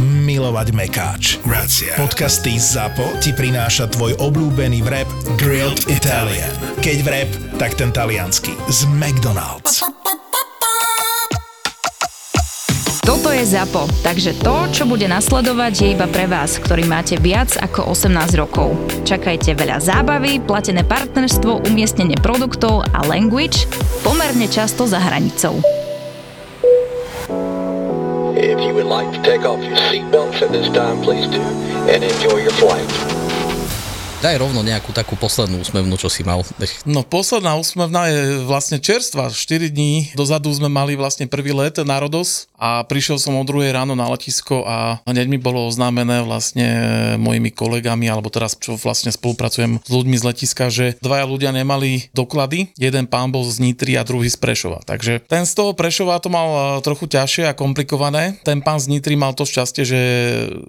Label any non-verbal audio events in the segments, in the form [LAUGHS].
milovať Mekáč. Grazie. Podcasty ZAPO ti prináša tvoj obľúbený vrep Grilled Italian. Keď vrep, tak ten talianský. Z McDonald's. Toto je ZAPO, takže to, čo bude nasledovať, je iba pre vás, ktorý máte viac ako 18 rokov. Čakajte veľa zábavy, platené partnerstvo, umiestnenie produktov a language pomerne často za hranicou. If you would like to take off your seatbelts at this time, please do, and enjoy your flight. Daj rovno nejakú takú poslednú úsmevnú, čo si mal. No posledná úsmevná je vlastne čerstva. 4 dní dozadu sme mali vlastne prvý let na Rodos a prišiel som o druhej ráno na letisko a hneď mi bolo oznámené vlastne mojimi kolegami, alebo teraz čo vlastne spolupracujem s ľuďmi z letiska, že dvaja ľudia nemali doklady, jeden pán bol z Nitry a druhý z Prešova. Takže ten z toho Prešova to mal e, trochu ťažšie a komplikované. Ten pán z Nitry mal to šťastie, že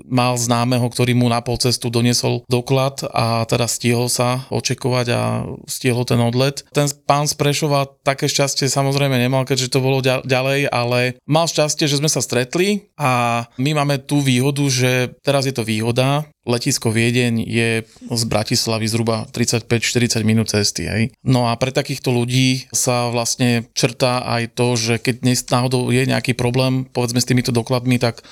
mal známeho, ktorý mu na pol cestu doniesol doklad a teda stihol sa očekovať a stihol ten odlet. Ten pán z Prešova také šťastie samozrejme nemal, keďže to bolo ďalej, ale mal šťastie šťastie, že sme sa stretli a my máme tú výhodu, že teraz je to výhoda, letisko Viedeň je z Bratislavy zhruba 35-40 minút cesty. Hej. No a pre takýchto ľudí sa vlastne črtá aj to, že keď dnes náhodou je nejaký problém, povedzme s týmito dokladmi, tak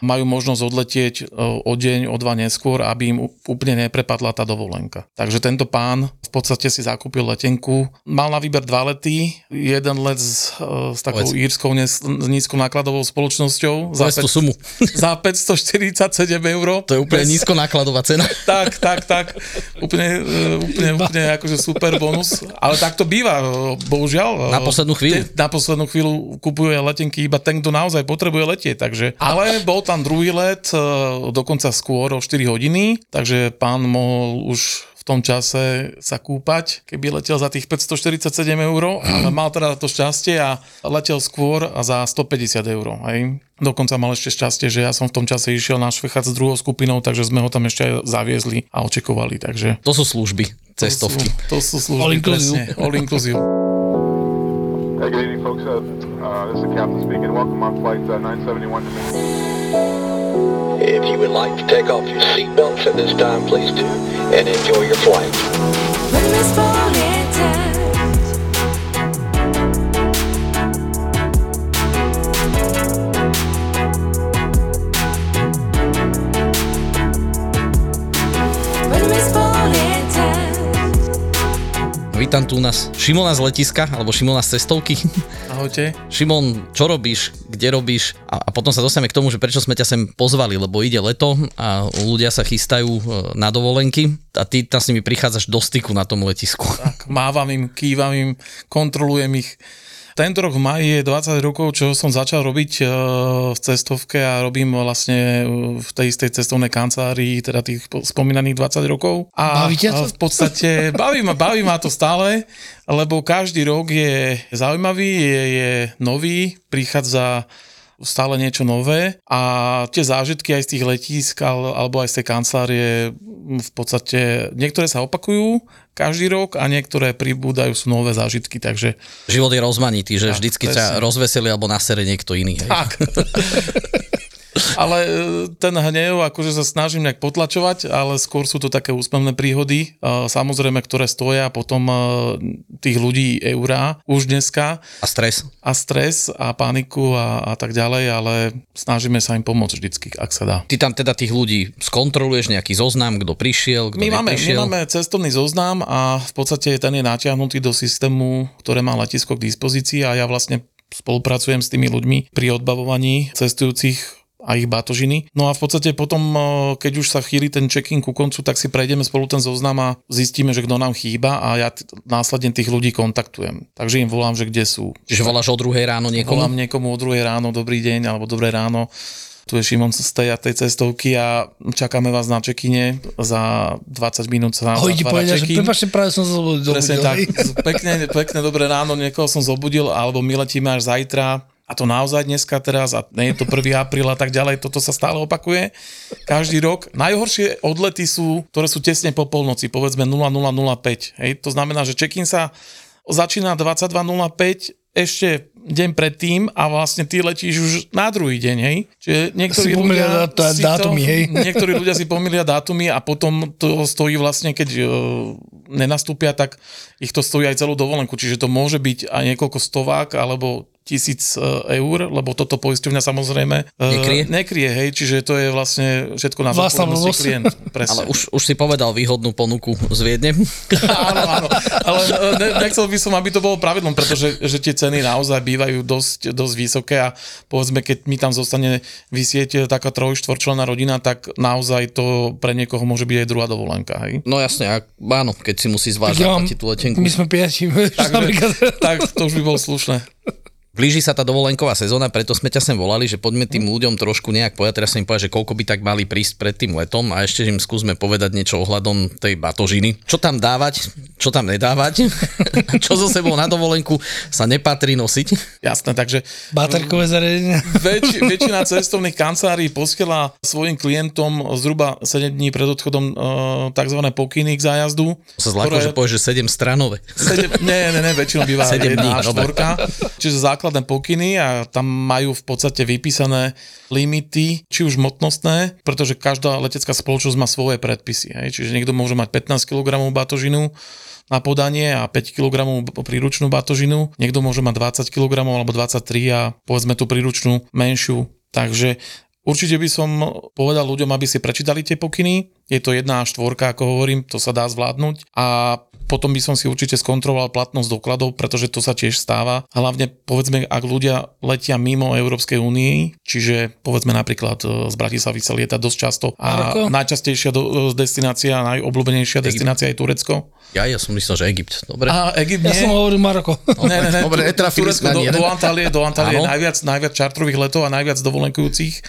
majú možnosť odletieť e, o deň, o dva neskôr, aby im úplne neprepadla tá dovolenka. Takže tento pán v podstate si zakúpil letenku. Mal na výber dva lety, jeden let s, e, s takou Povedz. írskou nes, nízkou nákladovou spoločnosťou. Za, tú sumu. [LAUGHS] za 547 eur. To je úplne nízko nákladová cena. [LAUGHS] tak, tak, tak. Úplne, e, úplne, úplne akože super bonus. Ale tak to býva, bohužiaľ. Na poslednú chvíľu. Na poslednú chvíľu kupuje letenky iba ten, kto naozaj potrebuje letieť. Takže, ale bol tam druhý let, e, dokonca skôr o 4 hodiny, takže pán mohol už v tom čase sa kúpať, keby letel za tých 547 eur, ale mal teda to šťastie a letel skôr a za 150 eur. Hej. Dokonca mal ešte šťastie, že ja som v tom čase išiel na Švechat s druhou skupinou, takže sme ho tam ešte aj zaviezli a očekovali. Takže... To sú služby, cestovky. To sú, to sú služby, all inclusive. All inclusive. Hey, good evening, folks. Uh, uh, this is the captain speaking. Welcome on flight uh, 971 If you would like to take off your seatbelts at this time, please do, and enjoy your flight. Vítam tu u nás Šimona z letiska, alebo Šimona z cestovky. [LAUGHS] Ahojte. Šimon, čo robíš, kde robíš? A, a potom sa dostaneme k tomu, že prečo sme ťa sem pozvali, lebo ide leto a ľudia sa chystajú e, na dovolenky a ty tam s nimi prichádzaš do styku na tom letisku. Tak, mávam im, kývam im, kontrolujem ich tento rok v maji je 20 rokov, čo som začal robiť e, v cestovke a robím vlastne e, v tej istej cestovnej kancelárii, teda tých spomínaných 20 rokov. A v podstate baví ma, baví ma to stále, lebo každý rok je zaujímavý, je, je nový, prichádza stále niečo nové a tie zážitky aj z tých letísk alebo aj z tej kancelárie v podstate niektoré sa opakujú každý rok a niektoré pribúdajú sú nové zážitky, takže... Život je rozmanitý, že tak, vždycky presne. ťa rozveselí alebo nasere niekto iný. Hej. Tak. [LAUGHS] ale e, ten hnev, akože sa snažím nejak potlačovať, ale skôr sú to také úsmevné príhody, e, samozrejme, ktoré stoja potom e, tých ľudí eurá už dneska. A stres. A stres a paniku a, a tak ďalej, ale snažíme sa im pomôcť vždycky, ak sa dá. Ty tam teda tých ľudí skontroluješ nejaký zoznam, kto prišiel, kto my máme, my máme cestovný zoznam a v podstate ten je natiahnutý do systému, ktoré má letisko k dispozícii a ja vlastne spolupracujem s tými ľuďmi pri odbavovaní cestujúcich a ich batožiny. No a v podstate potom, eh, keď už sa chýli ten check-in ku koncu, tak si prejdeme spolu ten zoznam a zistíme, že kto nám chýba a ja t- následne tých ľudí kontaktujem. Takže im volám, že kde sú. Čiže voláš o druhej ráno niekomu? Volám niekomu o druhej ráno, dobrý deň alebo dobré ráno tu je Šimon z tej a tej cestovky a čakáme vás na čekine, za 20 minút sa nám zatvára povedia, že prepáčte, práve som zobudil. Presne tak, pekne, pekne dobré ráno, niekoho som zobudil, alebo my letíme až zajtra, a to naozaj dneska teraz, a nie je to 1. apríl a tak ďalej, toto sa stále opakuje každý rok. Najhoršie odlety sú, ktoré sú tesne po polnoci, povedzme 0005. Hej, to znamená, že check-in sa začína 22.05, ešte deň predtým a vlastne ty letíš už na druhý deň, hej? Čiže niektorí Si ľudia dá- si dátumy, hej? [LAUGHS] Niektorí ľudia si pomýlia dátumy a potom to stojí vlastne, keď uh, nenastúpia, tak ich to stojí aj celú dovolenku. Čiže to môže byť aj niekoľko stovák alebo tisíc e, eur, lebo toto poisťovňa samozrejme e, Nekryje? nekryje, hej, čiže to je vlastne všetko na Vlastná zodpovednosti klient. Presne. Ale už, už si povedal výhodnú ponuku z Viedne. [LAUGHS] áno, áno, ale ne, nechcel by som, aby to bolo pravidlom, pretože že tie ceny naozaj bývajú dosť, dosť vysoké a povedzme, keď mi tam zostane vysieť taká troj, štvorčlenná rodina, tak naozaj to pre niekoho môže byť aj druhá dovolenka, hej? No jasne, áno, keď si musí zvlášť ja tú letenku. my sme piati. Takže, [LAUGHS] tak to už by bolo slušné. Blíži sa tá dovolenková sezóna, preto sme ťa sem volali, že poďme tým ľuďom trošku nejak povedať. Teraz som im povedal, že koľko by tak mali prísť pred tým letom a ešte im skúsme povedať niečo ohľadom tej batožiny. Čo tam dávať, čo tam nedávať, [LAUGHS] čo so sebou na dovolenku sa nepatrí nosiť. Jasné, takže Baterkové zariadenia. väč, väčšina cestovných kancelárií posiela svojim klientom zhruba 7 dní pred odchodom uh, tzv. pokyny k zájazdu. Sa zláko, že povieš, že 7 stranové. Sedem, nie, nie, nie, väčšinou býva Sedem jedna dní, a dobre. štvorka. Základné pokyny a tam majú v podstate vypísané limity, či už hmotnostné, pretože každá letecká spoločnosť má svoje predpisy. Hej. Čiže niekto môže mať 15 kg batožinu na podanie a 5 kg príručnú batožinu. Niekto môže mať 20 kg alebo 23 a povedzme tú príručnú menšiu. Takže Určite by som povedal ľuďom, aby si prečítali tie pokyny. Je to jedna a štvorka, ako hovorím, to sa dá zvládnuť. A potom by som si určite skontroloval platnosť dokladov, pretože to sa tiež stáva. Hlavne povedzme, ak ľudia letia mimo Európskej únie, čiže povedzme napríklad e, z Bratislavy sa lieta dosť často a Maroko? najčastejšia do, e, destinácia, najobľúbenejšia destinácia je Turecko. Ja, ja som myslel, že Egypt. Dobre. A Egypt Ja nie. som hovoril Maroko. [LAUGHS] Ne, ne, ne, Dobre, Turecko do, do Antálie, do Antálie najviac, najviac čartrových letov a najviac dovolenkujúcich.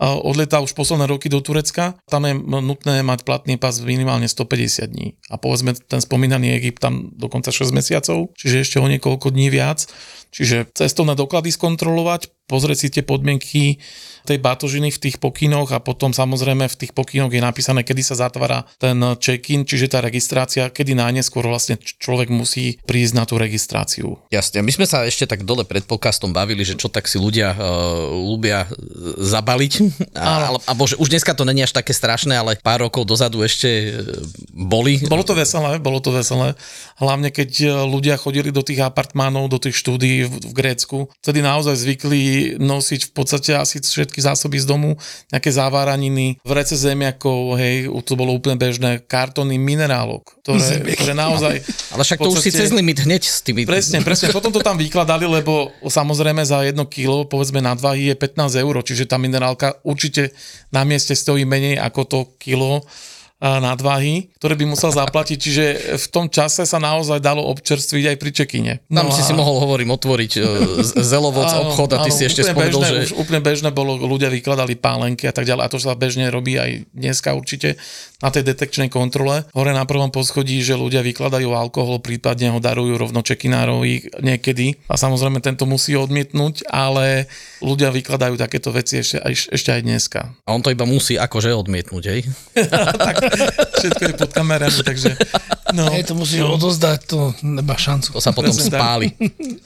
Odletá už posledné roky do Turecka. Tam je nutné mať platný pas minimálne 150 dní. A povedzme, ten spomínaný Egypt tam dokonca 6 mesiacov, čiže ešte o niekoľko dní viac. Čiže cestovné doklady skontrolovať, pozrieť si tie podmienky tej batožiny v tých pokynoch a potom samozrejme v tých pokynoch je napísané, kedy sa zatvára ten check-in, čiže tá registrácia, kedy najneskôr vlastne človek musí prísť na tú registráciu. Jasne, my sme sa ešte tak dole pred podcastom bavili, že čo tak si ľudia uh, ľúbia zabaliť. A, ale, alebo že už dneska to není až také strašné, ale pár rokov dozadu ešte e, boli. Bolo to veselé, bolo to veselé. Hlavne keď e, ľudia chodili do tých apartmánov, do tých štúdií v, v Grécku. Vtedy naozaj zvykli nosiť v podstate asi všetky zásoby z domu, nejaké závaraniny, vrece zemiakov, hej, to bolo úplne bežné, kartóny minerálok, ktoré, ktoré naozaj... Ale však to už si podstate- cez limit hneď s tými... Presne, presne. Potom to tam vykladali, lebo samozrejme za jedno kilo, povedzme nadvahy je 15 eur, čiže tá minerálka určite na mieste stojí menej ako to kilo a, nadvahy, ktoré by musel zaplatiť, čiže v tom čase sa naozaj dalo občerstviť aj pri čekine. Tam No si a- si mohol, hovorím, otvoriť uh, zelovoc Áno, obchod a ty áno, si ešte spomenul, bežné, že... Už úplne bežné bolo, ľudia vykladali pálenky a tak ďalej a to sa bežne robí aj dneska určite na tej detekčnej kontrole. Hore na prvom poschodí, že ľudia vykladajú alkohol, prípadne ho darujú rovno čekinárovi niekedy a samozrejme tento musí odmietnúť, ale ľudia vykladajú takéto veci ešte, ešte aj dneska. A on to iba musí akože odmietnúť, hej? [LAUGHS] [LAUGHS] tak všetko je pod kamerami, takže no, Hej, to musíš odozdať, to nemá šancu. To sa potom Presne tak. spáli.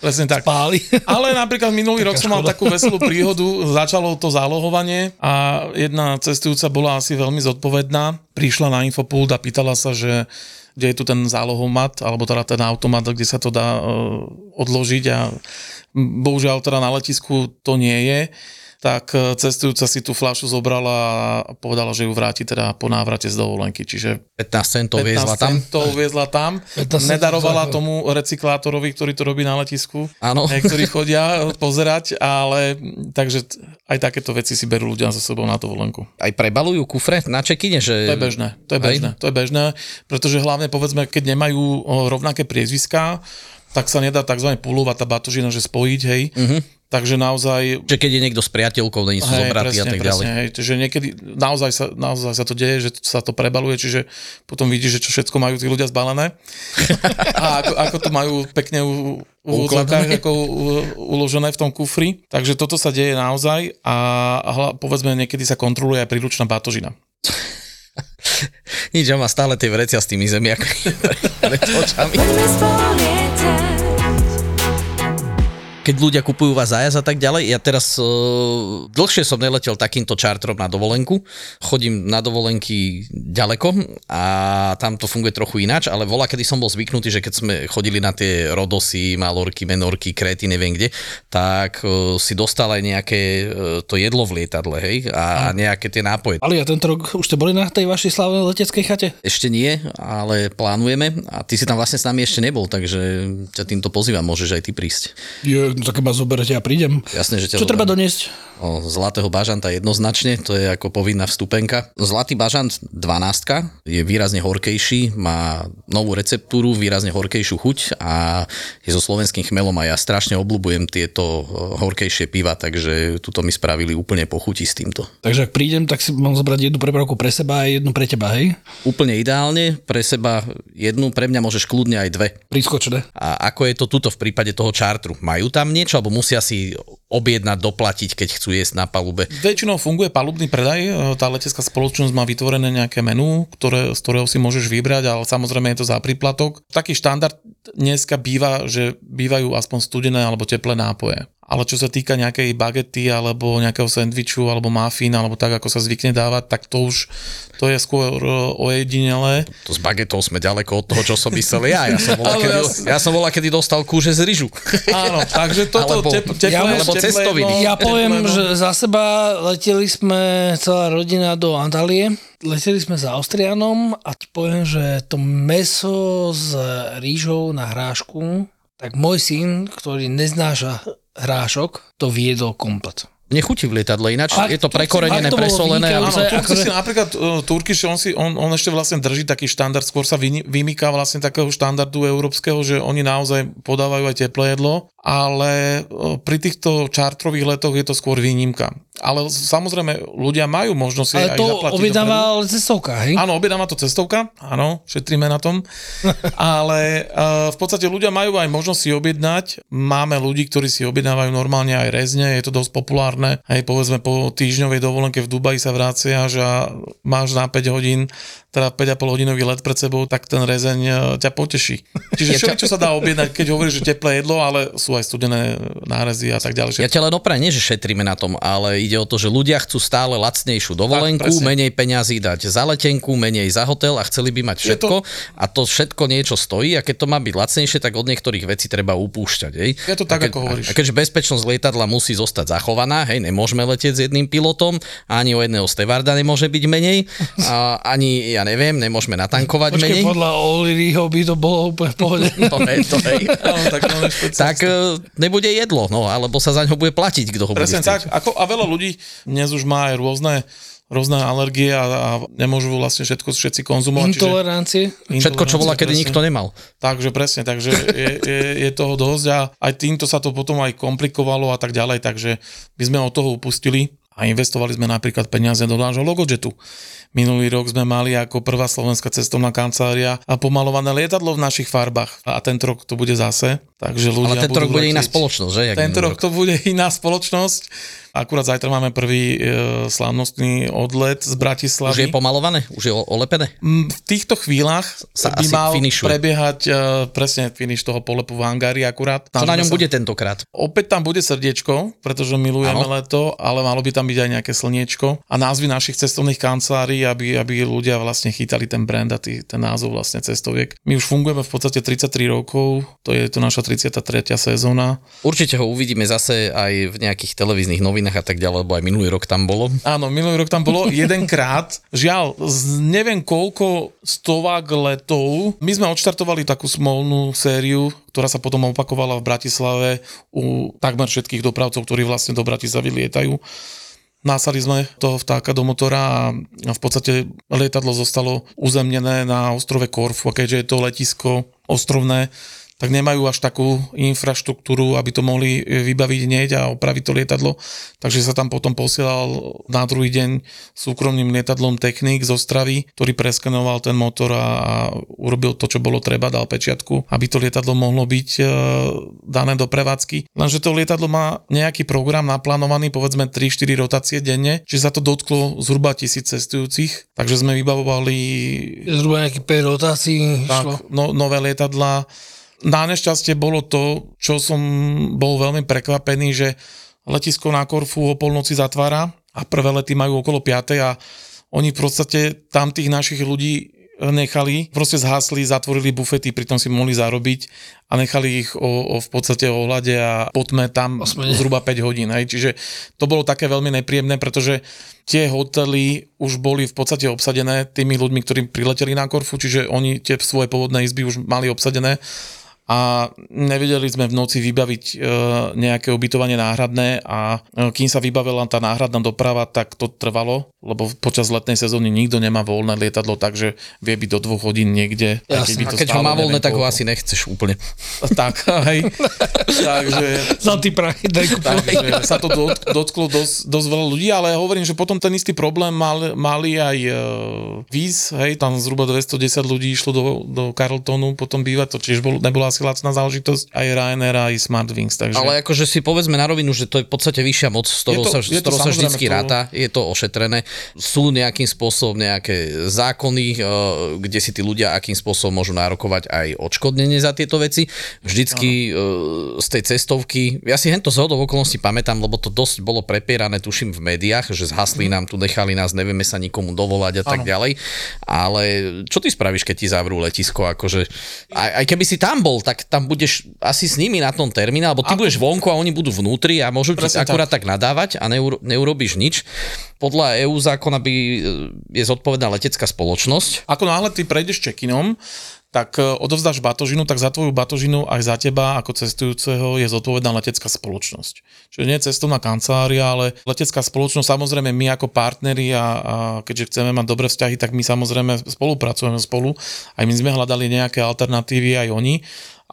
presne tak. Páli. Ale napríklad minulý rok som mal takú veselú príhodu, začalo to zálohovanie a jedna cestujúca bola asi veľmi zodpovedná. Prišla na Infopult a pýtala sa, že kde je tu ten zálohomat, alebo teda ten automat, kde sa to dá uh, odložiť a bohužiaľ teda na letisku to nie je tak e, cestujúca si tú fľašu zobrala a povedala, že ju vráti teda po návrate z dovolenky. Čiže 15 centov viezla 15 tam. centov viezla tam. 15 centov Nedarovala tomu recyklátorovi, ktorý to robí na letisku. Áno. Hej, ktorí [LAUGHS] chodia pozerať, ale mm, takže aj takéto veci si berú ľudia so sebou na dovolenku. Aj prebalujú kufre na čekine, že... To je bežné, to je bežné, to je bežné, pretože hlavne povedzme, keď nemajú o, rovnaké priezviská, tak sa nedá tzv. pulovať tá batožina, že spojiť, hej. Uh-huh. Takže naozaj Že keď je niekto s priateľkou, není sú zobratí a tak ďalej. Hej, že niekedy naozaj sa, naozaj sa to deje, že sa to prebaluje, čiže potom vidíš, že čo všetko majú tí ľudia zbalené [LAUGHS] a ako, ako to majú pekne u, u Ukladané. ako u, uložené v tom kufri. Takže toto sa deje naozaj a hla, povedzme niekedy sa kontroluje aj príručná batožina. [LAUGHS] Nič, ja mám stále tie vrecia s tými zemiakmi [LAUGHS] pred očami. Keď ľudia kupujú vás zájazd a tak ďalej. Ja teraz uh, dlhšie som neletel takýmto čartrom na dovolenku. Chodím na dovolenky ďaleko a tam to funguje trochu ináč, ale vola, kedy som bol zvyknutý, že keď sme chodili na tie Rodosy, Malorky, Menorky, Kréty, neviem kde, tak uh, si dostal aj nejaké uh, to jedlo v lietadle, hej, a, a nejaké tie nápoje. Ale ja tento rok už ste boli na tej vašej slavnej leteckej chate? Ešte nie, ale plánujeme a ty si tam vlastne s nami ešte nebol, takže ťa týmto pozývam, môžeš aj ty prísť. Je, no tak ma zoberete a prídem. Jasné, že ťa Čo treba zoberiem. doniesť? O, zlatého bažanta jednoznačne, to je ako povinná vstupenka. Zlatý bažant 12 je výrazne horkejší, má novú receptúru, výrazne horkejšiu chuť a je so slovenským chmelom a ja strašne obľúbujem tieto horkejšie piva, takže tuto mi spravili úplne po chuti s týmto. Takže ak prídem, tak si mám zobrať jednu prepravku pre seba a jednu pre teba, hej? Úplne ideálne, pre seba jednu, pre mňa môžeš kľudne aj dve. Priskočné. A ako je to tuto v prípade toho čartru? Majú tam niečo, alebo musia si objednať, doplatiť, keď chcú jesť na palube? Väčšinou funguje palubný predaj, e, tá letecká spoločnosť má vytvorené nejaké menu, ktoré, z ktorého si môžeš vybrať, ale samozrejme je to za príplatok. Taký štandard dneska býva, že bývajú aspoň studené alebo teplé nápoje. Ale čo sa týka nejakej bagety alebo nejakého sendviču alebo mafína alebo tak, ako sa zvykne dávať, tak to už to je skôr e, ojedinelé. To s bagetou sme ďaleko od toho, čo som myslel ja. Ja som bola, [LAUGHS] kedy, ja som bola, kedy dostal kúže z ryžu. [LAUGHS] Áno, takže toto Alebo- tep, teplé, Ja- alebo teplé cestoviny. Ja teplé poviem, jedlo. že za seba leteli sme celá rodina do Antalie. Leteli sme za Austrianom a ti poviem, že to meso s rýžou na hrášku, tak môj syn, ktorý neznáša hrášok, to viedol komplet. Nechutí v lietadle, ináč Fakt, je to prekorenené, to presolené. ale- Áno, Turky akože- si napríklad, uh, Turkish, on, si, on, on ešte vlastne drží taký štandard, skôr sa vymýka vlastne takého štandardu európskeho, že oni naozaj podávajú aj teplé jedlo, ale uh, pri týchto čartrových letoch je to skôr výnimka. Ale samozrejme, ľudia majú možnosť si Ale aj to zaplatiť. objednáva cestovka, hej? Áno, objednáva to cestovka, áno, šetríme na tom. [LAUGHS] Ale uh, v podstate ľudia majú aj možnosť si objednať. Máme ľudí, ktorí si objednávajú normálne aj rezne, je to dosť populárne. Aj povedzme po týždňovej dovolenke v Dubaji sa vracia, že máš na 5 hodín, teda 5,5 hodinový let pred sebou, tak ten rezeň uh, ťa poteší. Čiže všetko, čo sa dá objednať, keď hovoríš, že teplé jedlo, ale sú aj studené nárezy a tak ďalej. Ja ťa len oprajem, nie že šetríme na tom, ale ide o to, že ľudia chcú stále lacnejšiu dovolenku, presne. menej peňazí dať za letenku, menej za hotel a chceli by mať Je to- všetko a to všetko niečo stojí a keď to má byť lacnejšie, tak od niektorých vecí treba upúšťať. Hej? Je to tak, a keď, ako hovoríš. A keďže bezpečnosť lietadla musí zostať zachovaná, hej, nemôžeme letieť s jedným pilotom, ani o jedného stevarda nemôže byť menej, a ani, ja neviem, nemôžeme natankovať Počkej, menej. podľa Oliryho by to bolo úplne v pohode. [LAUGHS] To hej, to hej. Áno, tak, špeciálne. tak e, nebude jedlo, no, alebo sa za ňo bude platiť, kto ho bude Presne chcieť. tak. Ako, a veľa ľudí dnes už má aj rôzne, rôzne alergie a, a nemôžu vlastne všetko všetci konzumovať. čiže- Intolerancie. Všetko, čo bola, kedy presne. nikto nemal. Takže presne, takže je, je, je toho dosť a aj týmto sa to potom aj komplikovalo a tak ďalej, takže my sme od toho upustili a investovali sme napríklad peniaze do nášho logojetu. Minulý rok sme mali ako prvá slovenská cestovná kancelária a pomalované lietadlo v našich farbách a tento rok to bude zase. Takže ľudia Ale tento rok bude iná letieť. spoločnosť, že? Jak Tento rok to bude iná spoločnosť. Akurát zajtra máme prvý e, slávnostný odlet z Už je Bratislavy. pomalované? Už je olepené? Mm, V týchto chvíľach Sa by mal finišuje. prebiehať e, presne finish toho polepu v hangári akurát. Čo na ňom sa- bude tentokrát? Opäť tam bude srdiečko, pretože milujeme Áno. leto, ale malo by tam byť aj nejaké slniečko a názvy našich cestovných kancelárií, aby, aby ľudia vlastne chytali ten brand a tý, ten názov vlastne cestoviek. My už fungujeme v podstate 33 rokov, to je to naša 33. sezóna. Určite ho uvidíme zase aj v nejakých televíznych novinách a tak ďalej, lebo aj minulý rok tam bolo. Áno, minulý rok tam bolo [LAUGHS] jedenkrát. Žiaľ, z neviem koľko stovák letov. My sme odštartovali takú smolnú sériu, ktorá sa potom opakovala v Bratislave u takmer všetkých dopravcov, ktorí vlastne do Bratislavy lietajú. Násali sme toho vtáka do motora a v podstate lietadlo zostalo uzemnené na ostrove Korfu, a keďže je to letisko ostrovné, tak nemajú až takú infraštruktúru, aby to mohli vybaviť hneď a opraviť to lietadlo. Takže sa tam potom posielal na druhý deň súkromným lietadlom technik z Ostravy, ktorý preskenoval ten motor a, urobil to, čo bolo treba, dal pečiatku, aby to lietadlo mohlo byť e, dané do prevádzky. Lenže to lietadlo má nejaký program naplánovaný, povedzme 3-4 rotácie denne, čiže sa to dotklo zhruba tisíc cestujúcich, takže sme vybavovali Zhruba nejakých 5 rotácií tak, no, nové lietadla. Na nešťastie bolo to, čo som bol veľmi prekvapený, že letisko na Korfu o polnoci zatvára a prvé lety majú okolo 5 a oni v podstate tam tých našich ľudí nechali, proste zhasli, zatvorili bufety, pritom si mohli zarobiť a nechali ich o, o v podstate ohľade a potme tam Osmene. zhruba 5 hodín. Hej. Čiže to bolo také veľmi nepríjemné, pretože tie hotely už boli v podstate obsadené tými ľuďmi, ktorí prileteli na Korfu, čiže oni tie svoje pôvodné izby už mali obsadené a nevedeli sme v noci vybaviť e, nejaké ubytovanie náhradné a e, kým sa vybavila tá náhradná doprava, tak to trvalo, lebo počas letnej sezóny nikto nemá voľné lietadlo, takže vie byť do dvoch hodín niekde. aj Jasné. by A keď ho stálo má voľné, neviem tak ho asi nechceš úplne. [LAUGHS] Tak, hej. takže Za ty prachy daj. Takže sa to dot, dotklo dosť, dosť veľa ľudí, ale hovorím, že potom ten istý problém mal, mali aj uh, víz, hej, tam zhruba 210 ľudí išlo do, do Carltonu potom bývať, to tiež bol, nebola asi lacná záležitosť, aj Ryanair, aj Smartwings, takže... Ale akože si povedzme na rovinu, že to je v podstate vyššia moc, z ktorou, to- sa, to ktorou sa vždycky to- ráta, je to ošetrené. Sú nejakým spôsobom nejaké zákony, eh, kde si tí ľudia akým spôsobom môžu nárokovať aj odškodnenie za tieto veci. Vždycky eh, z tej cestovky, ja si hento z hodou okolností pamätám, lebo to dosť bolo prepierané, tuším, v médiách, že zhasli nám tu, nechali nás, nevieme sa nikomu dovolať a tak ďalej. Ale čo ty spravíš, keď ti zavrú letisko? Akože, aj, aj keby si tam bol, tak tam budeš asi s nimi na tom termíne, alebo ty budeš vonku a oni budú vnútri a môžu ti akurát tak. nadávať a neuro, neurobíš nič. Podľa EU zákona by e, je zodpovedná letecká spoločnosť. Ako náhle ty prejdeš check-inom, tak e, odovzdáš batožinu, tak za tvoju batožinu aj za teba ako cestujúceho je zodpovedná letecká spoločnosť. Čiže nie cestovná kancelária, ale letecká spoločnosť, samozrejme my ako partneri a, a keďže chceme mať dobré vzťahy, tak my samozrejme spolupracujeme spolu. Aj my sme hľadali nejaké alternatívy, aj oni.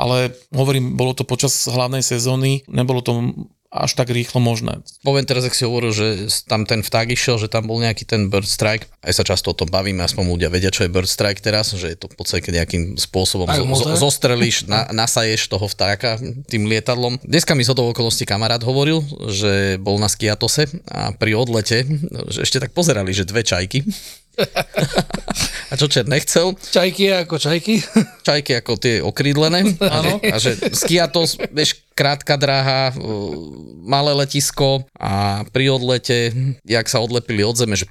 Ale hovorím, bolo to počas hlavnej sezóny, nebolo to až tak rýchlo možné. Poviem teraz, ak si hovoril, že tam ten vták išiel, že tam bol nejaký ten bird strike. Aj sa často o tom bavíme, aspoň ľudia vedia, čo je bird strike teraz, že je to v podstate nejakým spôsobom zo, zo, zostrelíš, na, nasaješ toho vtáka tým lietadlom. Dneska mi z hodou okolností kamarát hovoril, že bol na skiatose a pri odlete, že ešte tak pozerali, že dve čajky. A čo čert nechcel, Čajky ako čajky. čajky ako tie okrídlené. Áno. A že skiatos, vieš, krátka dráha, uh, malé letisko a pri odlete, jak sa odlepili od zeme, že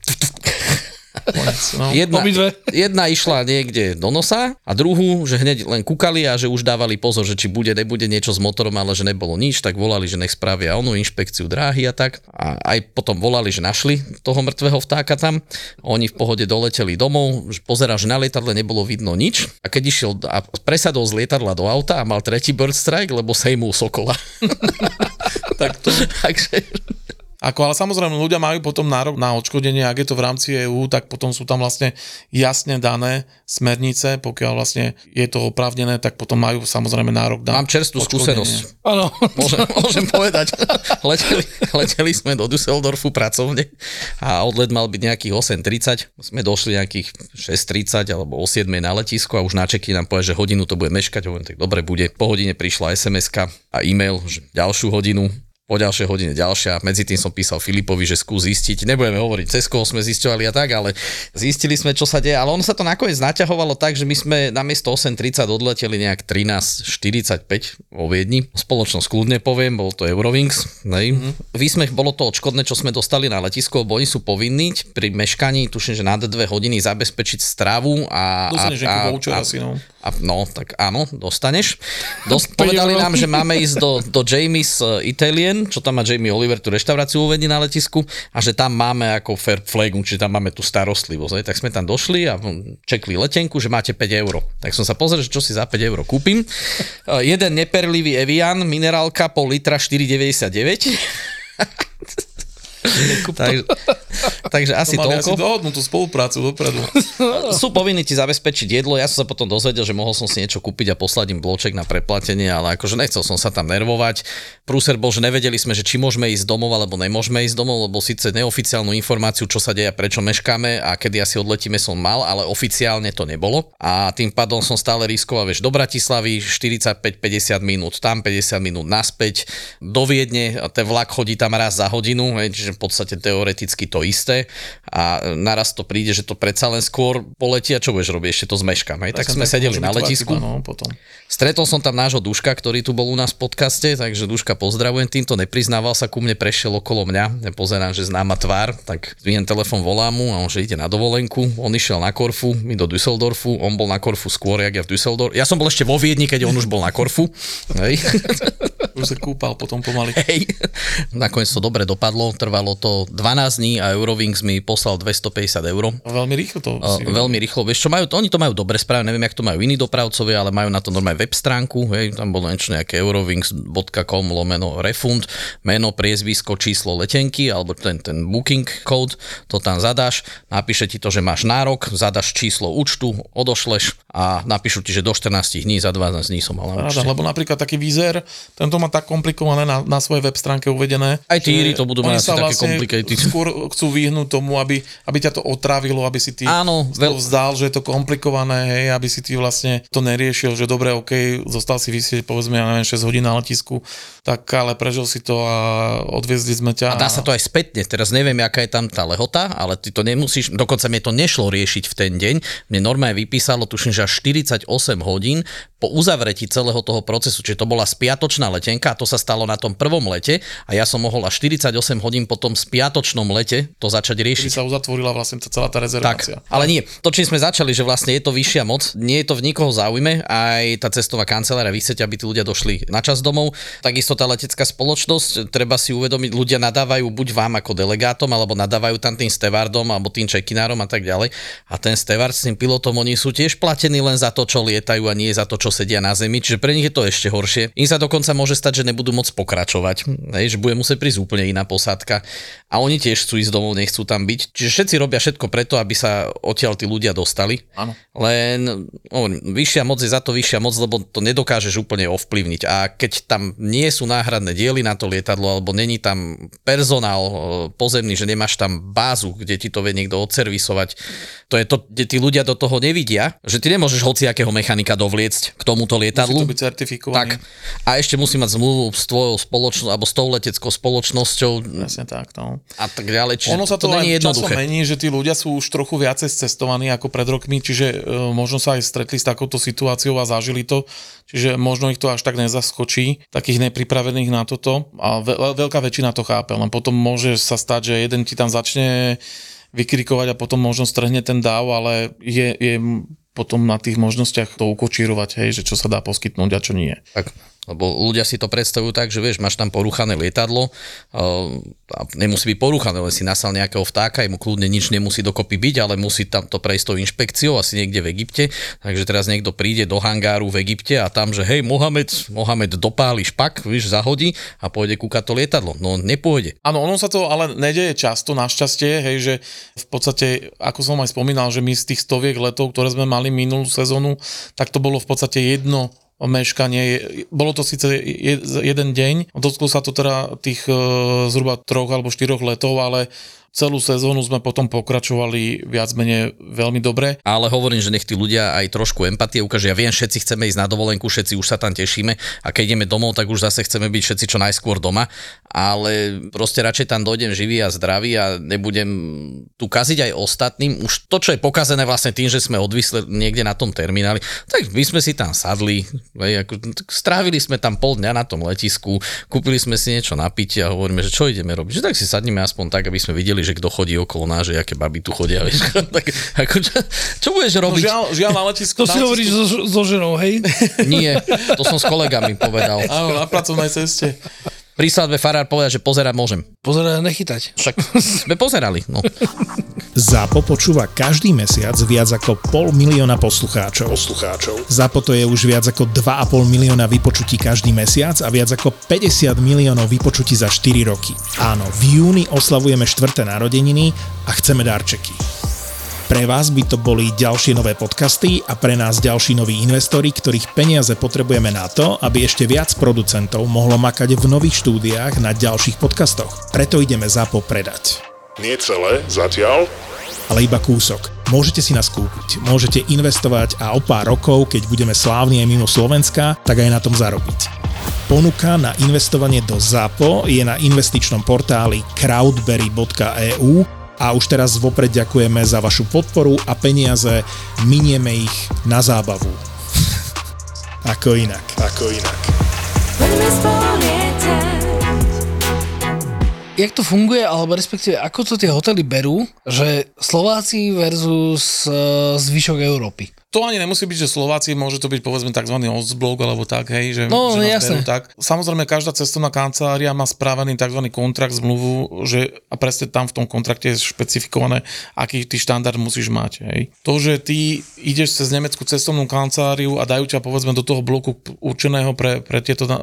No. [LAUGHS] jedna, Obidve. jedna išla niekde do nosa a druhú, že hneď len kúkali a že už dávali pozor, že či bude, nebude niečo s motorom, ale že nebolo nič, tak volali, že nech spravia onú inšpekciu dráhy a tak. A aj potom volali, že našli toho mŕtvého vtáka tam. Oni v pohode doleteli domov, že pozera, že na lietadle nebolo vidno nič. A keď išiel a presadol z lietadla do auta a mal tretí bird strike, lebo sejmul sokola. [LAUGHS] tak to, [LAUGHS] Takže Ako, ale samozrejme, ľudia majú potom nárok na odškodenie, ak je to v rámci EÚ, tak potom sú tam vlastne jasne dané smernice, pokiaľ vlastne je to oprávnené, tak potom majú samozrejme nárok na mám čerstvú skúsenosť. Áno. Môžem, môžem povedať. leteli, leteli sme do Düsseldorfu pracovne a odlet mal byť nejakých 8.30. Sme došli nejakých 6.30 alebo o 7 na letisko a už na čeky nám povie, že hodinu to bude meškať. Hovorím, tak dobre bude. Po hodine prišla sms a e-mail, že ďalšiu hodinu po ďalšej hodine ďalšia. Medzi tým som písal Filipovi, že skús zistiť. Nebudeme hovoriť, cez koho sme zisťovali a tak, ale zistili sme, čo sa deje. Ale ono sa to nakoniec naťahovalo tak, že my sme na miesto 8.30 odleteli nejak 13.45 vo Viedni. Spoločnosť kľudne poviem, bol to Eurowings. Nej? Mm-hmm. Výsmech bolo to odškodné, čo sme dostali na letisko, lebo oni sú povinní pri meškaní, tuším, že nad dve hodiny zabezpečiť stravu a... Dostaneš a, a, a, asi, no. A, no, tak áno, dostaneš. Dos, [LAUGHS] povedali nám, že máme ísť do, do Jamie's uh, Italian, čo tam má Jamie Oliver, tú reštauráciu uvedí na letisku a že tam máme ako fair flagu, čiže tam máme tú starostlivosť. hej. Tak sme tam došli a hm, čekli letenku, že máte 5 eur. Tak som sa pozrel, že čo si za 5 eur kúpim. Uh, jeden neperlivý Evian, minerálka pol litra 4,99. [LAUGHS] takže, takže asi To toľko. asi dohodnutú spoluprácu dopredu. [LAUGHS] Sú povinní ti zabezpečiť jedlo. Ja som sa potom dozvedel, že mohol som si niečo kúpiť a poslať im bloček na preplatenie, ale akože nechcel som sa tam nervovať. Prúser bol, že nevedeli sme, že či môžeme ísť domov alebo nemôžeme ísť domov, lebo síce neoficiálnu informáciu, čo sa deje prečo meškáme a kedy asi odletíme som mal, ale oficiálne to nebolo. A tým pádom som stále riskoval, vieš, do Bratislavy 45-50 minút, tam 50 minút naspäť, do Viedne, ten vlak chodí tam raz za hodinu, hej, čiže v podstate teoreticky to isté a naraz to príde, že to predsa len skôr poletí a čo budeš robiť, ešte to zmeškám. Hej. Tak sme sedeli na letisku. No, potom. Stretol som tam nášho Duška, ktorý tu bol u nás v podcaste, takže Duška pozdravujem, týmto nepriznával sa ku mne, prešiel okolo mňa, ja pozerám, že známa tvár, tak zviem telefon, volám mu a on, že ide na dovolenku, on išiel na Korfu, my do Düsseldorfu, on bol na Korfu skôr, jak ja v Düsseldorfu. Ja som bol ešte vo Viedni, keď on už bol na Korfu. Hej. Už sa kúpal potom pomaly. Hej. Nakoniec to dobre dopadlo, trvalo to 12 dní a Eurowings mi poslal 250 eur. Veľmi rýchlo to Uh, veľmi rýchlo. Vieš čo, majú, oni to majú dobre správne, neviem, jak to majú iní dopravcovia, ale majú na to normálne web stránku, hej, tam bolo niečo nejaké eurowings.com lomeno refund, meno, priezvisko, číslo letenky, alebo ten, ten booking code, to tam zadáš, napíše ti to, že máš nárok, zadaš číslo účtu, odošleš a napíšu ti, že do 14 dní, za 12 dní som mal na účte. lebo napríklad taký výzer, tento má tak komplikované na, na svojej web stránke uvedené. Aj tí Íri to budú mať sa také vlastne complicated. skôr chcú vyhnúť tomu, aby, aby ťa to otrávilo, aby si ty Áno, veľ- vzdal, že je to komplikované, hej, aby si ty vlastne to neriešil, že dobre, OK, zostal si vysieť povedzme, ja neviem, 6 hodín na letisku, tak ale prežil si to a odviezli sme ťa. A dá sa to aj spätne. Teraz neviem, aká je tam tá lehota, ale ty to nemusíš, dokonca mi to nešlo riešiť v ten deň. Mne normálne vypísalo, tuším, že až 48 hodín po uzavretí celého toho procesu, čiže to bola spiatočná letenka a to sa stalo na tom prvom lete a ja som mohol až 48 hodín po tom spiatočnom lete to začať Kedy riešiť. sa uzatvorila vlastne tá celá tá Tak, rezervácia. ale nie. To, čím sme začali, že vlastne je to vyššia moc, nie je to v nikoho záujme, aj tá cestová kancelária, vy chcete, aby tí ľudia došli na čas domov. Takisto tá letecká spoločnosť, treba si uvedomiť, ľudia nadávajú buď vám ako delegátom, alebo nadávajú tam tým stevardom, alebo tým čekinárom a tak ďalej. A ten stevard s tým pilotom, oni sú tiež platení len za to, čo lietajú a nie za to, čo sedia na zemi, čiže pre nich je to ešte horšie. Im sa dokonca môže stať, že nebudú môcť pokračovať, hej, že bude musieť prísť úplne iná posádka a oni tiež chcú ísť domov, nechcú tam byť. Čiže všetci robia všetko preto, aby sa odtiaľ tí ľudia dostali. Áno. Len hovorím, vyššia moc je za to vyššia moc, lebo to nedokážeš úplne ovplyvniť. A keď tam nie sú náhradné diely na to lietadlo, alebo není tam personál e, pozemný, že nemáš tam bázu, kde ti to vie niekto odservisovať, to je to, kde tí ľudia do toho nevidia, že ty nemôžeš hociakého mechanika dovliecť k tomuto Musí lietadlu. to byť certifikovaný. Tak. A ešte musí mať zmluvu s tvojou spoločnosťou, alebo s tou leteckou spoločnosťou Presne tak, no. a tak ďalej. Čiže ono sa to, to aj časom mení, že tí ľudia sú už trochu viacej cestovaní ako pred rokmi, čiže e, možno sa aj stretli s takouto situáciou a zažili to, čiže možno ich to až tak nezaskočí, takých nepripravených na toto a ve, veľká väčšina to chápe, len potom môže sa stať, že jeden ti tam začne vykrikovať a potom možno strhne ten dáv, ale je, je potom na tých možnostiach to ukočírovať, hej, že čo sa dá poskytnúť a čo nie. Tak, lebo ľudia si to predstavujú tak, že vieš, máš tam porúchané lietadlo, uh, a nemusí byť porúchané, len si nasal nejakého vtáka, mu kľudne nič nemusí dokopy byť, ale musí tam to prejsť tou inšpekciou, asi niekde v Egypte. Takže teraz niekto príde do hangáru v Egypte a tam, že hej, Mohamed, Mohamed dopáli špak, víš, zahodí a pôjde kúkať to lietadlo. No nepôjde. Áno, ono sa to ale nedeje často, našťastie, hej, že v podstate, ako som aj spomínal, že my z tých stoviek letov, ktoré sme mali minulú sezónu, tak to bolo v podstate jedno meškanie. Bolo to síce je- jeden deň, dotklo sa to teda tých e, zhruba troch alebo štyroch letov, ale celú sezónu sme potom pokračovali viac menej veľmi dobre. Ale hovorím, že nech tí ľudia aj trošku empatie ukážu. Ja viem, všetci chceme ísť na dovolenku, všetci už sa tam tešíme a keď ideme domov, tak už zase chceme byť všetci čo najskôr doma, ale proste radšej tam dojdem živý a zdravý a nebudem tu kaziť aj ostatným. Už to, čo je pokazené vlastne tým, že sme odvisli niekde na tom termináli, tak my sme si tam sadli, hej, ako, strávili sme tam pol dňa na tom letisku, kúpili sme si niečo na pitie a hovoríme, že čo ideme robiť, že tak si sadneme aspoň tak, aby sme videli, že kto chodí okolo nás, že aké baby tu chodia. Vieš, [LAUGHS] tak, ako, čo, čo budeš No robiť? žiaľ, žiaľ na letisku... To si hovoríš so, so ženou, hej? Nie, to som s kolegami povedal. Áno, na pracovnej ceste. Pri svadbe farár povedal, že pozerať môžem. Pozeraj, nechytať. Však sme pozerali. No. ZAPO počúva každý mesiac viac ako pol milióna poslucháčov. poslucháčov. ZAPO to je už viac ako 2,5 milióna vypočutí každý mesiac a viac ako 50 miliónov vypočutí za 4 roky. Áno, v júni oslavujeme štvrté narodeniny a chceme darčeky. Pre vás by to boli ďalšie nové podcasty a pre nás ďalší noví investori, ktorých peniaze potrebujeme na to, aby ešte viac producentov mohlo makať v nových štúdiách na ďalších podcastoch. Preto ideme ZAPO predať. Nie celé, zatiaľ. ale iba kúsok. Môžete si nás kúpiť, môžete investovať a o pár rokov, keď budeme slávni aj mimo Slovenska, tak aj na tom zarobiť. Ponuka na investovanie do ZAPO je na investičnom portáli crowdberry.eu a už teraz vopred ďakujeme za vašu podporu a peniaze minieme ich na zábavu. [LAUGHS] Ako inak. Ako inak. Jak to funguje, alebo respektíve ako to tie hotely berú, že Slováci versus uh, zvyšok Európy? To ani nemusí byť, že Slováci, môže to byť povedzme tzv. Ostblok alebo tak, hej, že, No, že berú tak. Samozrejme, každá cestovná kancelária má správený tzv. kontrakt, zmluvu, že a presne tam v tom kontrakte je špecifikované, aký ty štandard musíš mať. Hej. To, že ty ideš cez nemeckú cestovnú kanceláriu a dajú ťa povedzme do toho bloku určeného pre, pre tieto e,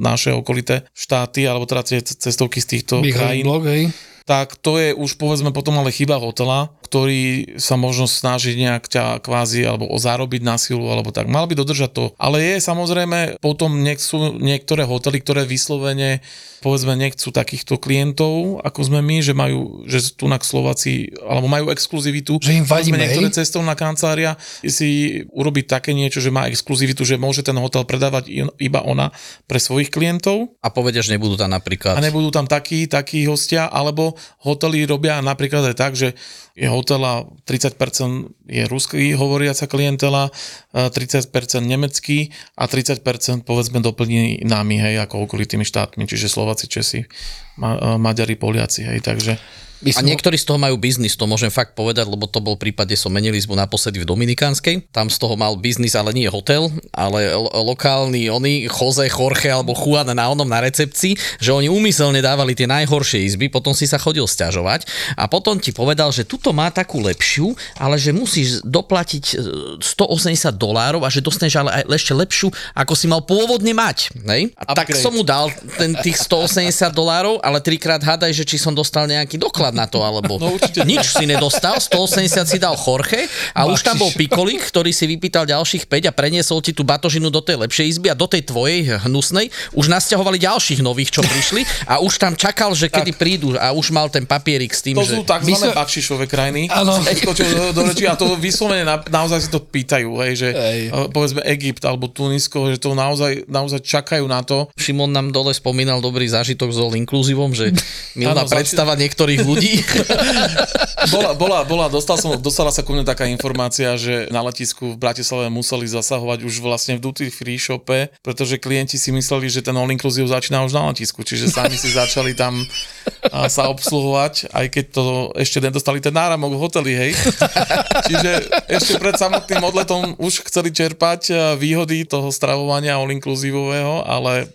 naše okolité štáty, alebo teda tie cestovky z týchto krajín, blok, hej. tak to je už povedzme potom ale chyba hotela, ktorý sa možno snaží nejak ťa kvázi alebo o zarobiť na silu alebo tak. Mal by dodržať to. Ale je samozrejme potom niek- sú niektoré hotely, ktoré vyslovene povedzme nechcú takýchto klientov, ako sme my, že majú, že tu na Slováci, alebo majú exkluzivitu. Že im vadíme, Povedzme, niektoré cestovná kancelária si urobí také niečo, že má exkluzivitu, že môže ten hotel predávať iba ona pre svojich klientov A povedia, že nebudú tam napríklad... a nebudú tam takí, takí hostia, alebo hotely robia napríklad aj tak, že je hotela 30% je ruský hovoriaca klientela, a 30% nemecký a 30% povedzme doplní nami, hej, ako okolitými štátmi, čiže Slováci, Česi, Ma- Maďari, Poliaci, hej, takže My A niektorí z toho majú biznis, to môžem fakt povedať, lebo to bol prípad, kde som menil izbu naposledy v Dominikánskej. Tam z toho mal biznis, ale nie hotel, ale lo- lokálny oni, Jose, Jorge alebo Juan na onom na recepcii, že oni úmyselne dávali tie najhoršie izby, potom si sa chodil stiažovať a potom ti povedal, že tuto má takú lepšiu, ale že musíš doplatiť e, 180 dolárov a že dostaneš ale aj ešte lepšiu, ako si mal pôvodne mať. Hej? A tak som mu dal ten, tých 180 dolárov, ale trikrát hádaj, že či som dostal nejaký doklad na to, alebo No určite nič si nedostal, 180 si dal Jorge a už tam bol Pikolík, ktorý si vypýtal ďalších 5 a preniesol ti tú batožinu do tej lepšej izby a do tej tvojej hnusnej už nasťahovali ďalších nových, čo prišli a už tam čakal, že kedy prídu a už mal ten papierik s tým, to že... sú tzv. sme- bakšišové krajiny. Áno. Do, reči a to vyslovene na, naozaj si to pýtajú, hej, že Hej. eh, povedzme Egypt alebo Tunisko, že to naozaj, naozaj čakajú na to, Šimon nám dole spomínal dobrý zážitok s all inclusivom, že milná Áno, predstava niektorých ľudí. [LAUGHS] bola, bola, bola dostal som, dostala sa ku mne taká informácia, že na letisku v Bratislave museli zasahovať už vlastne v duty free shope, pretože klienti si mysleli, že ten all inclusive začína už na letisku, čiže sami si začali tam sa obsluhovať, aj keď to ešte nedostali ten náramok v hoteli, hej. [LAUGHS] Čiže ešte pred samotným odletom už chceli čerpať a, výhody toho stravovania all inclusivového, ale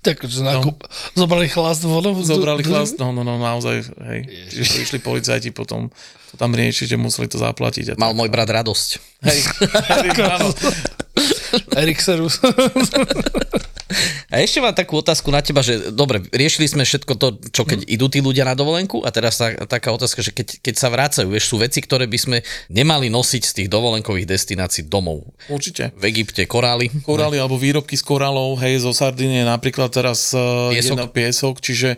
Tak, že nakup, zobrali chlast vodou. zobrali chlast, no, no, no, naozaj, hej. Čiže prišli policajti potom to tam riešiť, že museli to zaplatiť. A Mal môj brat radosť. Hej, [LAUGHS] hej, áno. Erik Serus. [LAUGHS] A ešte mám takú otázku na teba, že dobre, riešili sme všetko to, čo keď idú tí ľudia na dovolenku a teraz tá, taká otázka, že keď, keď sa vrácajú, vieš, sú veci, ktoré by sme nemali nosiť z tých dovolenkových destinácií domov. Určite. V Egypte korály. Korály alebo výrobky z korálov, hej, zo Sardinie napríklad teraz uh, Piesok. piesok. piesok, čiže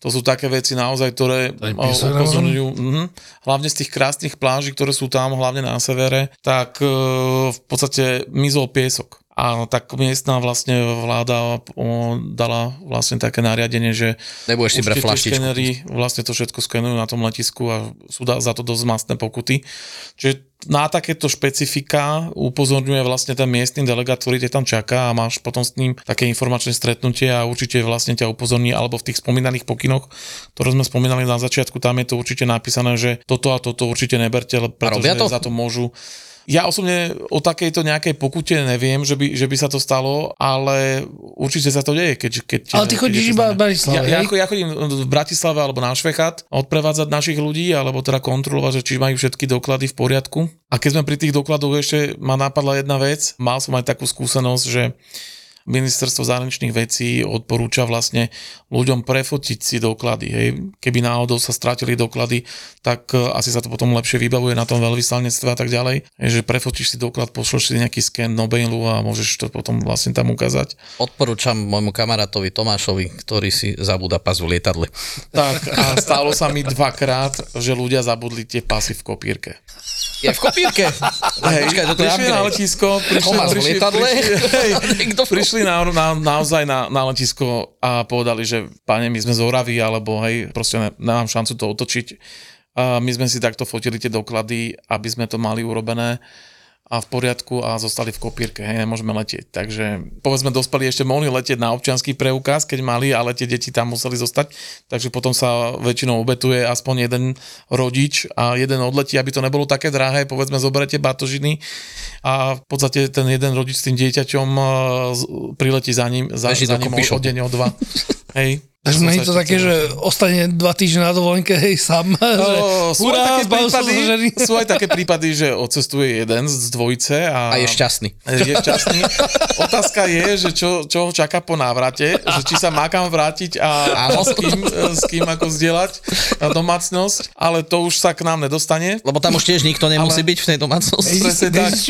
to sú také veci naozaj, ktoré piesok upozorňujú, uh, hlavne z tých krásnych pláží, ktoré sú tam, hlavne na severe, tak uh, v podstate mizol piesok. A tak miestna vlastne vláda dala vlastne také nariadenie, že Nebudeš si brať flaštičku. vlastne to všetko skenujú na tom letisku a sú za to dosť masné pokuty. Čiže na takéto špecifika upozorňuje vlastne ten miestny delegát, ktorý ťa tam čaká a máš potom s ním také informačné stretnutie a určite vlastne ťa upozorní alebo v tých spomínaných pokynoch, ktoré sme spomínali na začiatku, tam je to určite napísané, že toto a toto určite neberte, le- robia pretože to? za to môžu Ja osobne o takejto nejakej pokute neviem, že by, že by sa to stalo, ale určite sa to deje. Keď, keď, Ale ty keď chodíš iba v Bratislave, Ja, ja, ja chodím v Bratislave alebo na Švechat odprevádzať našich ľudí, alebo teda kontrolovať, že či majú všetky doklady v poriadku. A keď sme pri tých dokladoch, ešte ma napadla jedna vec. Mal som aj takú skúsenosť, že ministerstvo zahraničných vecí odporúča vlastne ľuďom prefotiť si doklady. Hej. Keby náhodou sa stratili doklady, tak e, asi sa to potom lepšie vybavuje na tom veľvyslanectve a tak ďalej. Hej, že prefotíš si doklad, pošleš si nejaký sken do mailu a môžeš to potom vlastne tam ukázať. Odporúčam môjmu kamarátovi Tomášovi, ktorý si zabúda pas v lietadle. Tak a stalo sa mi dvakrát, že ľudia zabudli tie pasy v kopírke. Je v kopírke. Hej, Počkaj, toto prišli na letisko, prišli, prišli, lietadle. prišli, hej, [LAUGHS] prišli na, na, naozaj na, na letisko a povedali, že pane, my sme z Oravy, alebo hej, proste ne, nemám šancu to otočiť. A my sme si takto fotili tie doklady, aby sme to mali urobené a v poriadku a zostali v kopírke, hej, nemôžeme letieť. Takže povedzme, dospelí ešte mohli letieť na občianský preukaz, keď mali, ale tie deti tam museli zostať, takže potom sa väčšinou obetuje aspoň jeden rodič a jeden odletí, aby to nebolo také drahé, povedzme, zoberete batožiny a v podstate ten jeden rodič s tým dieťaťom z- priletí za ním, za, za ním o, o deň, o dva. [LAUGHS] hej. Takže nie je to také, že ostane dva týždne na dovolenke, hej, sám. [LAUGHS] že, O, sú, hurá, aj také prípady, [LAUGHS] sú aj také prípady, že odcestuje jeden z dvojice a, A je šťastný. je šťastný. Otázka je, že čo, čo ho čaká po návrate, že či sa má kam vrátiť a, a s, kým, s kým ako zdieľať domácnosť, ale to už sa k nám nedostane. Lebo tam už tiež nikto nemusí Ale- byť v tej domácnosti. Presne tak. [LAUGHS]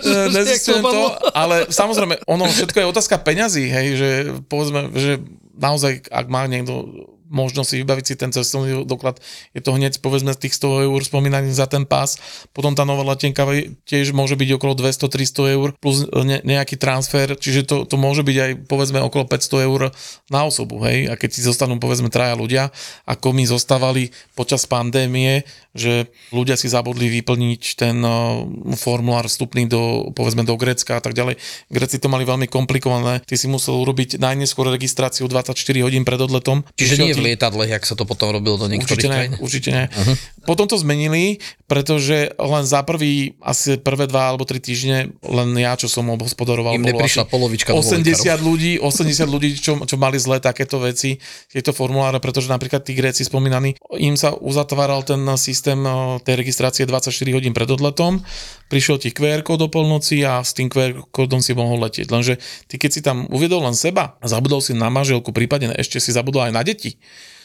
E, Nezistujem Jak to, ale samozrejme, ono všetko je otázka peňazí, hej, že povedzme, že naozaj, ak má niekto možnosť si vybaviť si ten cestovný doklad, je to hneď povedzme tých 100 eur spomínaných za ten pás, potom tá nová letenka tiež môže byť okolo 200-300 eur plus ne, nejaký transfer, čiže to, to môže byť aj povedzme okolo 500 eur na osobu, hej, a keď si zostanú povedzme traja ľudia, ako my zostávali počas pandémie, že ľudia si zabudli vyplniť ten uh, formulár vstupný do, povedzme, do Grécka a tak ďalej. Gréci to mali veľmi komplikované. Ty si musel urobiť najneskôr registráciu 24 hodín pred odletom. Čiže nie ti- v lietadle, jak sa to potom robilo do niektorých Určite ne, určite ne. Uh-huh. Potom to zmenili, pretože len za prvý, asi prvé dva alebo tri týždne, len ja, čo som obhospodaroval, Im bolo asi polovička 80 dovolenkárov. ľudí, 80 ľudí, čo, čo mali zle takéto veci, tieto formuláre, pretože napríklad tí Gréci spomínaní, im sa uzatváral ten systém tej registrácie 24 hodín pred odletom, prišiel ti QR kód do polnoci a s tým QR kódom si mohol letieť. Lenže ty keď si tam uviedol len seba a zabudol si na manželku, prípadne ešte si zabudol aj na deti,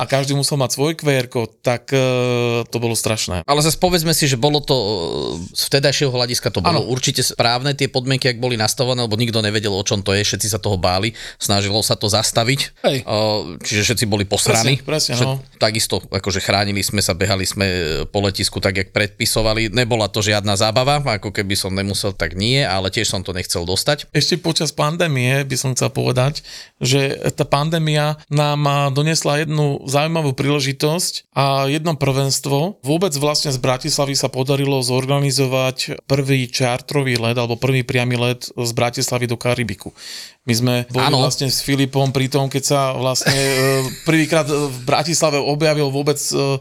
a každý musel mať svoj QR kód, tak e, to bolo strašné. Ale zase povedzme si, že bolo to e, z vtedajšieho hľadiska to bolo Áno. určite správne tie podmienky, ak boli nastavené, lebo nikto nevedel, o čom to je, všetci sa toho báli, snažilo sa to zastaviť, Hej. E, čiže všetci boli posraní. Presne, presne, no. Takisto, akože chránili sme sa, behali sme po letisku tak, jak predpisovali. Nebola to žiadna zábava, ako keby som nemusel, tak nie, ale tiež som to nechcel dostať. Ešte počas pandémie by som chcel povedať, že tá pandémia nám donesla jednu zaujímavú príležitosť a jedno prvenstvo. Vôbec vlastne z Bratislavy sa podarilo zorganizovať prvý čartrový let alebo prvý priamy let z Bratislavy do Karibiku. My sme boli Áno. vlastne s Filipom pri tom, keď sa vlastne e, prvýkrát v Bratislave objavil vôbec e,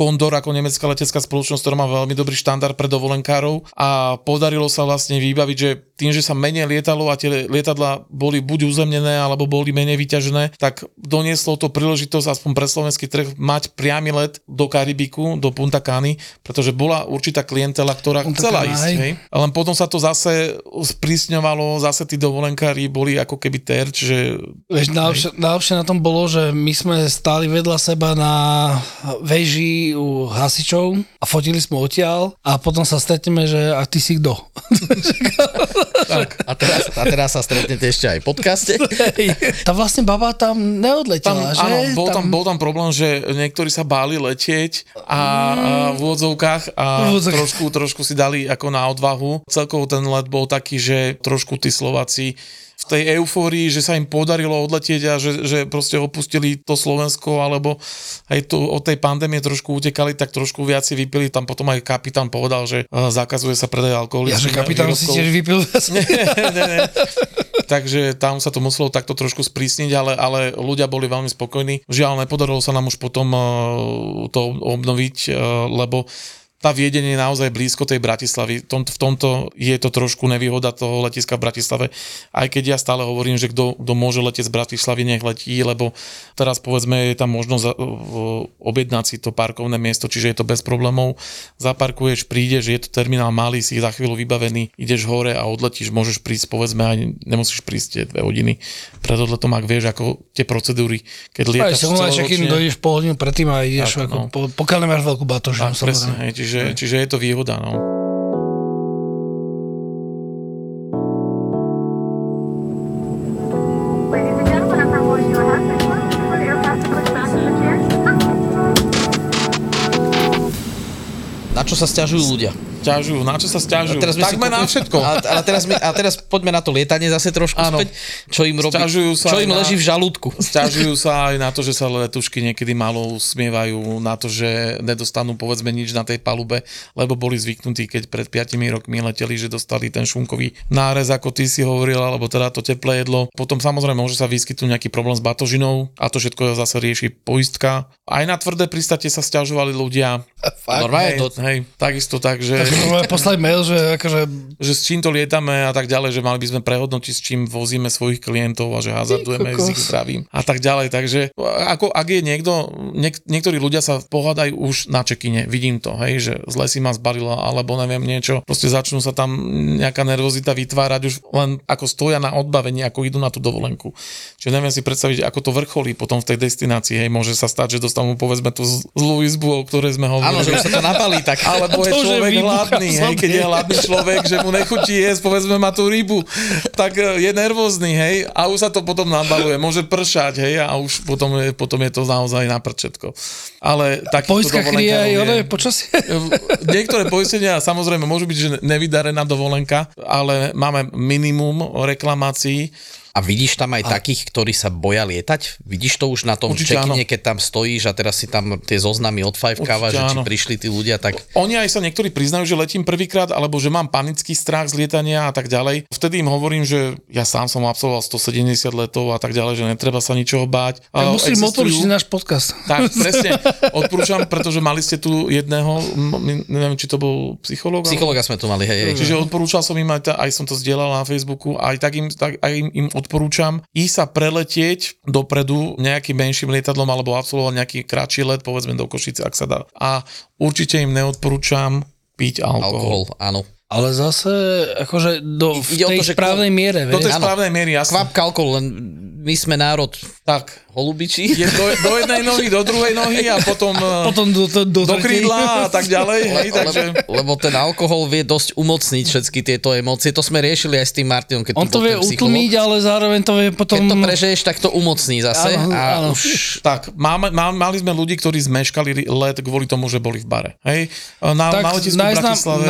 Kondor ako nemecká letecká spoločnosť, ktorá má veľmi dobrý štandard pre dovolenkárov a podarilo sa vlastne vybaviť, že tým, že sa menej lietalo a tie lietadla boli buď uzemnené alebo boli menej vyťažené, tak donieslo to príležitosť aspoň pre slovenský trh mať priamy let do Karibiku, do Punta Cany, pretože bola určitá klientela, ktorá Punta chcela Cana, ísť. hej. Len potom sa to zase sprísňovalo, zase tí dovolenkári boli ako keby terč, že Vieš, najlepšie, najlepšie na tom bolo, že my sme stáli vedľa seba na veži u hasičov a fotili sme odtiaľ a potom sa stretneme, že a ty si kto? [LAUGHS] tak. A teraz, a teraz sa stretnete ešte aj v podcaste. Tá vlastne baba tam Tam, neodletela, že? áno, bol tam, bol tam problém, že niektorí sa báli letieť a, a v úvodzovkách a V úvodzovkách. trošku, trošku si dali ako na odvahu. Celkovo ten let bol taký, že trošku tí Slováci v tej eufórii, že sa im podarilo odletieť a že, že proste opustili to Slovensko alebo aj to, od tej pandémie trošku utekali, tak trošku viac si vypili. Tam potom aj kapitán povedal, že eh, zakazuje sa predaj alkoholu. Ja, že kapitán si tiež vypil. [LAUGHS] ne, ne. Takže tam sa to muselo takto trošku sprísniť, ale, ale ľudia boli veľmi spokojní. Žiaľ, nepodarilo sa nám už potom uh, to obnoviť, uh, lebo tá Viedeň je naozaj blízko tej Bratislavy. V tomto, v tomto je to trošku nevýhoda toho letiska v Bratislave, aj keď ja stále hovorím, že kto, kto môže letieť z Bratislavy, nech letí, lebo teraz povedzme je tam možnosť objednať si to parkovné miesto, čiže je to bez problémov. Zaparkuješ, prídeš, je to terminál malý, si za chvíľu vybavený, ideš hore a odletíš, môžeš prísť, povedzme aj nemusíš prísť tie dve hodiny pred odletom, ak vieš, ako tie procedúry, keď Aj lietaš kým celoročne. dojdeš pol hodinu predtým a ideš, Tak, ako, no. po, pokiaľ nemáš veľkú batožinu, Tak, presne, samozrejme. hej, čiže, čiže je to výhoda, no. Na čo sa stiažujú ľudia? Ťažujú, na čo sa stiažujú? si Takmer na všetko. A, a, teraz my, a teraz poďme na to lietanie zase trošku Áno. späť. Čo im robí? Sťažujú sa čo im na- leží v žalúdku? Sťažujú [LAUGHS] sa aj na to, že sa letušky niekedy málo usmievajú, na to, že nedostanú povedzme nič na tej palube, lebo boli zvyknutí, keď pred 5 rokmi leteli, že dostali ten šunkový nárez, ako ty si hovoril, alebo teda to teplé jedlo. Potom samozrejme môže sa vyskytnúť nejaký problém s batožinou a to všetko zase rieši poistka. Aj na tvrdé pristate sa sťažovali ľudia. Normálne Hej, hej, takisto tak, že... Poslať mail, že akože že s čím to lietame a tak ďalej, že mali by sme prehodnotiť, s čím vozíme svojich klientov a že hazardujeme s ich zdravím a tak ďalej. Takže ako, ak je niekto, niek- niektorí ľudia sa pohádajú už na čekine, vidím to, hej, že zle si ma zbalila alebo neviem niečo, proste začnú sa tam nejaká nervozita vytvárať už len ako stoja na odbavení, ako idú na tú dovolenku. Čiže neviem si predstaviť, ako to vrcholí potom v tej destinácii, hej, môže sa stať, že dostanú povedzme tú z- zlú izbu, o ktorej sme hovorili. áno, že už sa to napalí tak. Alebo je človek výbuch hladný, hej, keď je hladný človek, že mu nechutí jesť, povedzme má tú rybu, tak e, je nervózny, hej, a už sa to potom nabaluje, môže pršať, hej, a už potom je, potom je to naozaj na prčetko. Ale takýchto poistka kryje aj ono je- počasie. Niektoré poistenia samozrejme môžu byť, že nevydarená dovolenka, ale máme minimum reklamácií. A vidíš tam aj takých, ktorí sa boja lietať? Vidíš to už na tom áno. keď tam stojíš a teraz si tam tie zoznamy odfajfkáva, že či prišli tí ľudia, tak Oni aj sa niektorí priznajú, že letím prvýkrát, alebo že mám panický strach z lietania a tak ďalej. Vtedy im hovorím, že ja sám som absolvoval 170 letov a tak ďalej, že netreba sa ničoho báť. Tak A musím existujú- odporučiť náš podcast. Tak, [LAUGHS] presne. Odporúčam, pretože mali ste tu jedného, m- neviem, či to bol psychológ. psychologa sme tu mali, hej, hej. Čiže odporúčal som im aj, aj som to zdieľal na Facebooku, aj tak im, tak, aj im, im odporúčam ísť sa preletieť dopredu nejakým menším lietadlom alebo absolvovať nejaký kratší let, povedzme do Košice, ak sa dá. A určite im neodporúčam piť alkohol. Alkohol, áno. Ale zase, akože do, v Ide o tej to, že správnej miere, Do tej Áno. správnej miery, jasne. Kvapka alkohol, len my sme národ Tak, holubičí. je do, do jednej nohy, do druhej nohy a potom, [LAUGHS] eh, Potom do, do, do, do krídla a tak ďalej. Hej, Le- takže... lebo, lebo ten alkohol vie dosť umocniť všetky tieto emócie. To sme riešili aj s tým Martinom, keď On to vie utlmiť, ale zároveň to vie potom... Keď to prežiješ, tak to umocní zase. Áno, a áno. už Tak, máme, má, mali sme ľudí, ktorí zmeškali let kvôli tomu, že boli v bare. Hej? Na, tak na letisku v najznam, Bratislave.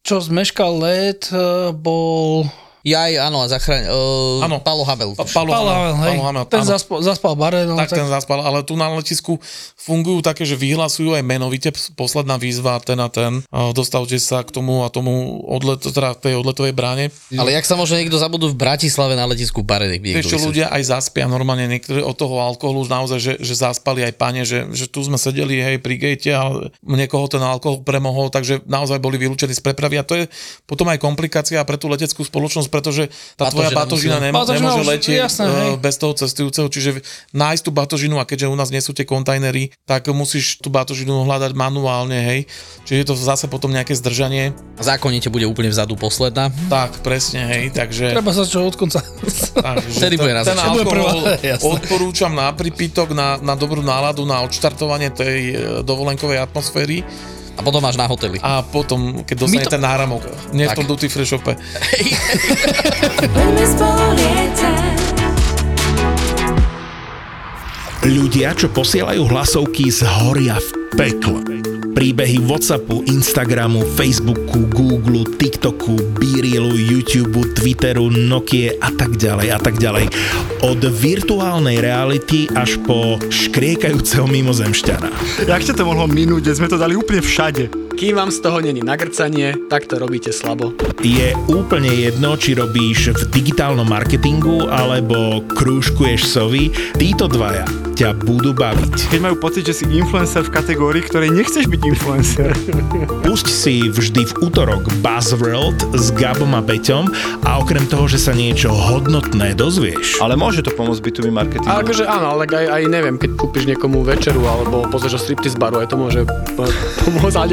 Čo zmeškal let, eh, bol Ja aj, áno, a zachraň... Uh, Áno. Palo Habel. Pa- Palo Pavel, Hamel, hej. Palo Hamel, ten áno. zaspal, zaspal bare, no, tak, tak, ten zaspal, ale tu na letisku fungujú také, že vyhlasujú aj menovite posledná výzva, ten a ten, a dostavte sa k tomu a tomu odlet, teda tej odletovej bráne. Ale jak sa môže niekto zabudnúť v Bratislave na letisku Bare? Vieš čo, ľudia aj zaspia normálne, niektorí od toho alkoholu naozaj, že, že zaspali aj pane, že, že tu sme sedeli hej pri gate a niekoho ten alkohol premohol, takže naozaj boli vylúčení z prepravy a to je potom aj komplikácia pre tú leteckú spoločnosť, pretože tá tvoja Batožina batožina musí- nemá, Batožina nemôže už- letieť jasné, eh, hej. bez toho cestujúceho, čiže nájsť tú batožinu a keďže u nás nie sú tie kontajnery, tak musíš tú batožinu hľadať manuálne, hej. Čiže je to zase potom nejaké zdržanie. Zákonite bude úplne vzadu posledná. Tak, presne, hej, takže... treba sa čo od konca. Takže Vtedy bude na ten, alkohol [LAUGHS] odporúčam na pripítok, na, na dobrú náladu, na odštartovanie tej e, dovolenkovej atmosféry A potom máš na hoteli. a potom, keď dostane to- ten náramok, nie v Tak. tom duty free shope. Ľudia, čo posielajú hlasovky, zhoria v pekle. Príbehy Whatsappu, Instagramu, Facebooku, Google, TikToku, Beerilu, YouTube, Twitteru, Nokie a tak ďalej a tak ďalej. Od virtuálnej reality až po škriekajúceho mimozemšťana. Jak ťa to mohlo minúť, sme to dali úplne všade. Kým vám z toho není nagrcanie, tak to robíte slabo. Je úplne jedno, či robíš v digitálnom marketingu alebo krúžkuješ sovy, títo dvaja ťa budú baviť. Keď majú pocit, že si influencer v kategórii, ktorej nechceš byť influencer. Pusť si vždy v útorok Buzzworld s Gabom a Peťom a okrem toho, že sa niečo hodnotné dozvieš. Ale môže to pomôcť B2B marketingu. Akože áno, ale aj, aj neviem, keď kúpiš niekomu večeru alebo pozrieš o striptease baru, aj to môže po- pomôcť, ale